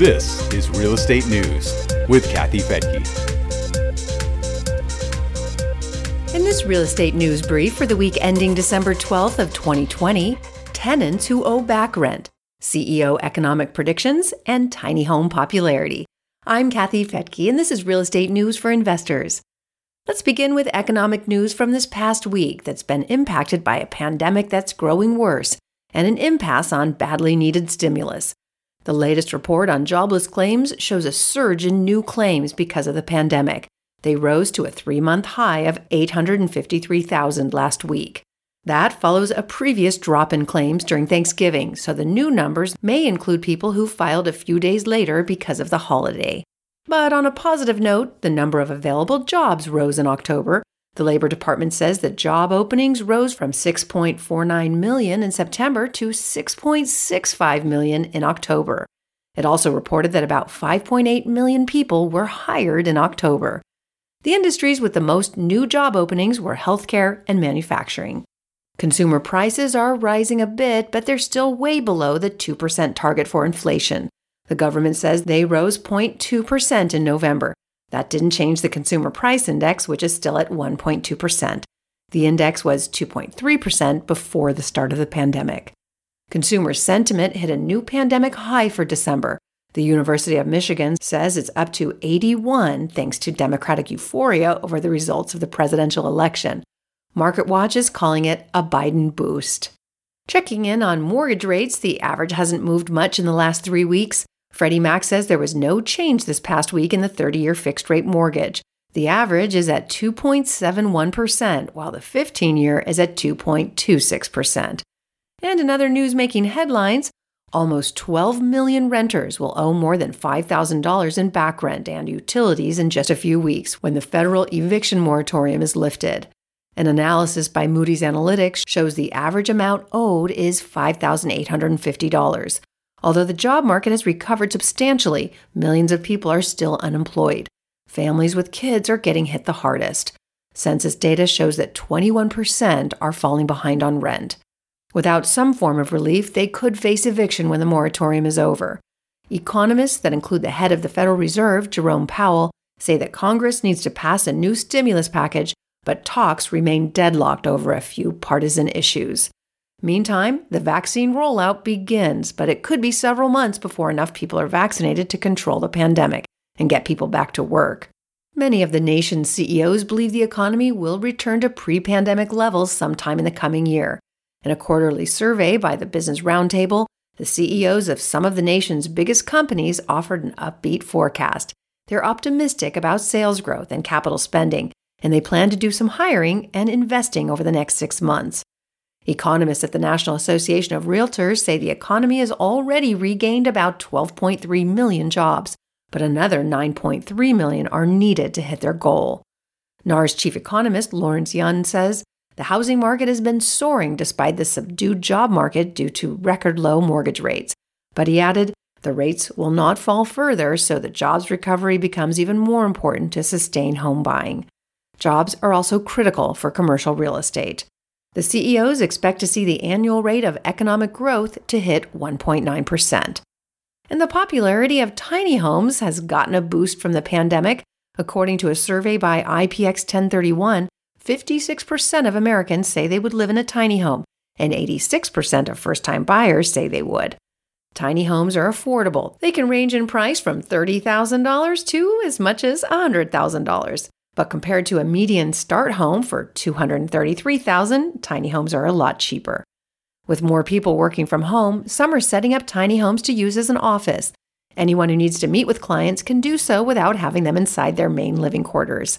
This is Real Estate News with Kathy Fettke. In this real estate news brief for the week ending December 12th of 2020, tenants who owe back rent, CEO economic predictions, and tiny home popularity. I'm Kathy Fettke, and this is Real Estate News for Investors. Let's begin with economic news from this past week that's been impacted by a pandemic that's growing worse and an impasse on badly needed stimulus. The latest report on jobless claims shows a surge in new claims because of the pandemic. They rose to a three month high of 853,000 last week. That follows a previous drop in claims during Thanksgiving, so the new numbers may include people who filed a few days later because of the holiday. But on a positive note, the number of available jobs rose in October, the Labor Department says that job openings rose from 6.49 million in September to 6.65 million in October. It also reported that about 5.8 million people were hired in October. The industries with the most new job openings were healthcare and manufacturing. Consumer prices are rising a bit, but they're still way below the 2% target for inflation. The government says they rose 0.2% in November, that didn't change the consumer price index, which is still at 1.2%. The index was 2.3% before the start of the pandemic. Consumer sentiment hit a new pandemic high for December. The University of Michigan says it's up to 81 thanks to Democratic euphoria over the results of the presidential election. MarketWatch is calling it a Biden boost. Checking in on mortgage rates, the average hasn't moved much in the last three weeks. Freddie Mac says there was no change this past week in the 30 year fixed rate mortgage. The average is at 2.71%, while the 15 year is at 2.26%. And in other news making headlines, almost 12 million renters will owe more than $5,000 in back rent and utilities in just a few weeks when the federal eviction moratorium is lifted. An analysis by Moody's Analytics shows the average amount owed is $5,850. Although the job market has recovered substantially, millions of people are still unemployed. Families with kids are getting hit the hardest. Census data shows that 21% are falling behind on rent. Without some form of relief, they could face eviction when the moratorium is over. Economists that include the head of the Federal Reserve, Jerome Powell, say that Congress needs to pass a new stimulus package, but talks remain deadlocked over a few partisan issues. Meantime, the vaccine rollout begins, but it could be several months before enough people are vaccinated to control the pandemic and get people back to work. Many of the nation's CEOs believe the economy will return to pre pandemic levels sometime in the coming year. In a quarterly survey by the Business Roundtable, the CEOs of some of the nation's biggest companies offered an upbeat forecast. They're optimistic about sales growth and capital spending, and they plan to do some hiring and investing over the next six months. Economists at the National Association of Realtors say the economy has already regained about 12.3 million jobs, but another 9.3 million are needed to hit their goal. NAR's chief economist Lawrence Yun says the housing market has been soaring despite the subdued job market due to record low mortgage rates. But he added, the rates will not fall further, so the jobs recovery becomes even more important to sustain home buying. Jobs are also critical for commercial real estate. The CEOs expect to see the annual rate of economic growth to hit 1.9%. And the popularity of tiny homes has gotten a boost from the pandemic. According to a survey by IPX 1031, 56% of Americans say they would live in a tiny home, and 86% of first time buyers say they would. Tiny homes are affordable. They can range in price from $30,000 to as much as $100,000. But compared to a median start home for 233,000, tiny homes are a lot cheaper. With more people working from home, some are setting up tiny homes to use as an office. Anyone who needs to meet with clients can do so without having them inside their main living quarters.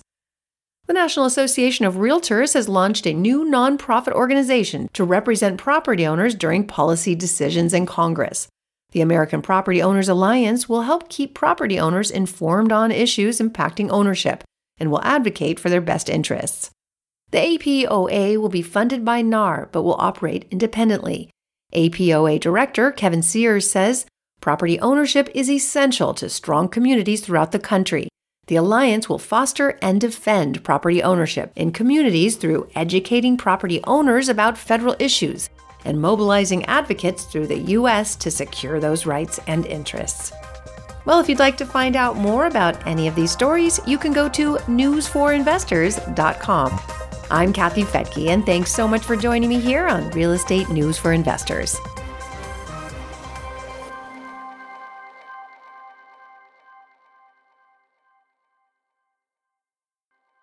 The National Association of Realtors has launched a new nonprofit organization to represent property owners during policy decisions in Congress. The American Property Owners Alliance will help keep property owners informed on issues impacting ownership and will advocate for their best interests. The APOA will be funded by NAR but will operate independently. APOA Director Kevin Sears says property ownership is essential to strong communities throughout the country. The Alliance will foster and defend property ownership in communities through educating property owners about federal issues and mobilizing advocates through the U.S. to secure those rights and interests. Well, if you'd like to find out more about any of these stories, you can go to newsforinvestors.com. I'm Kathy Fettke, and thanks so much for joining me here on Real Estate News for Investors.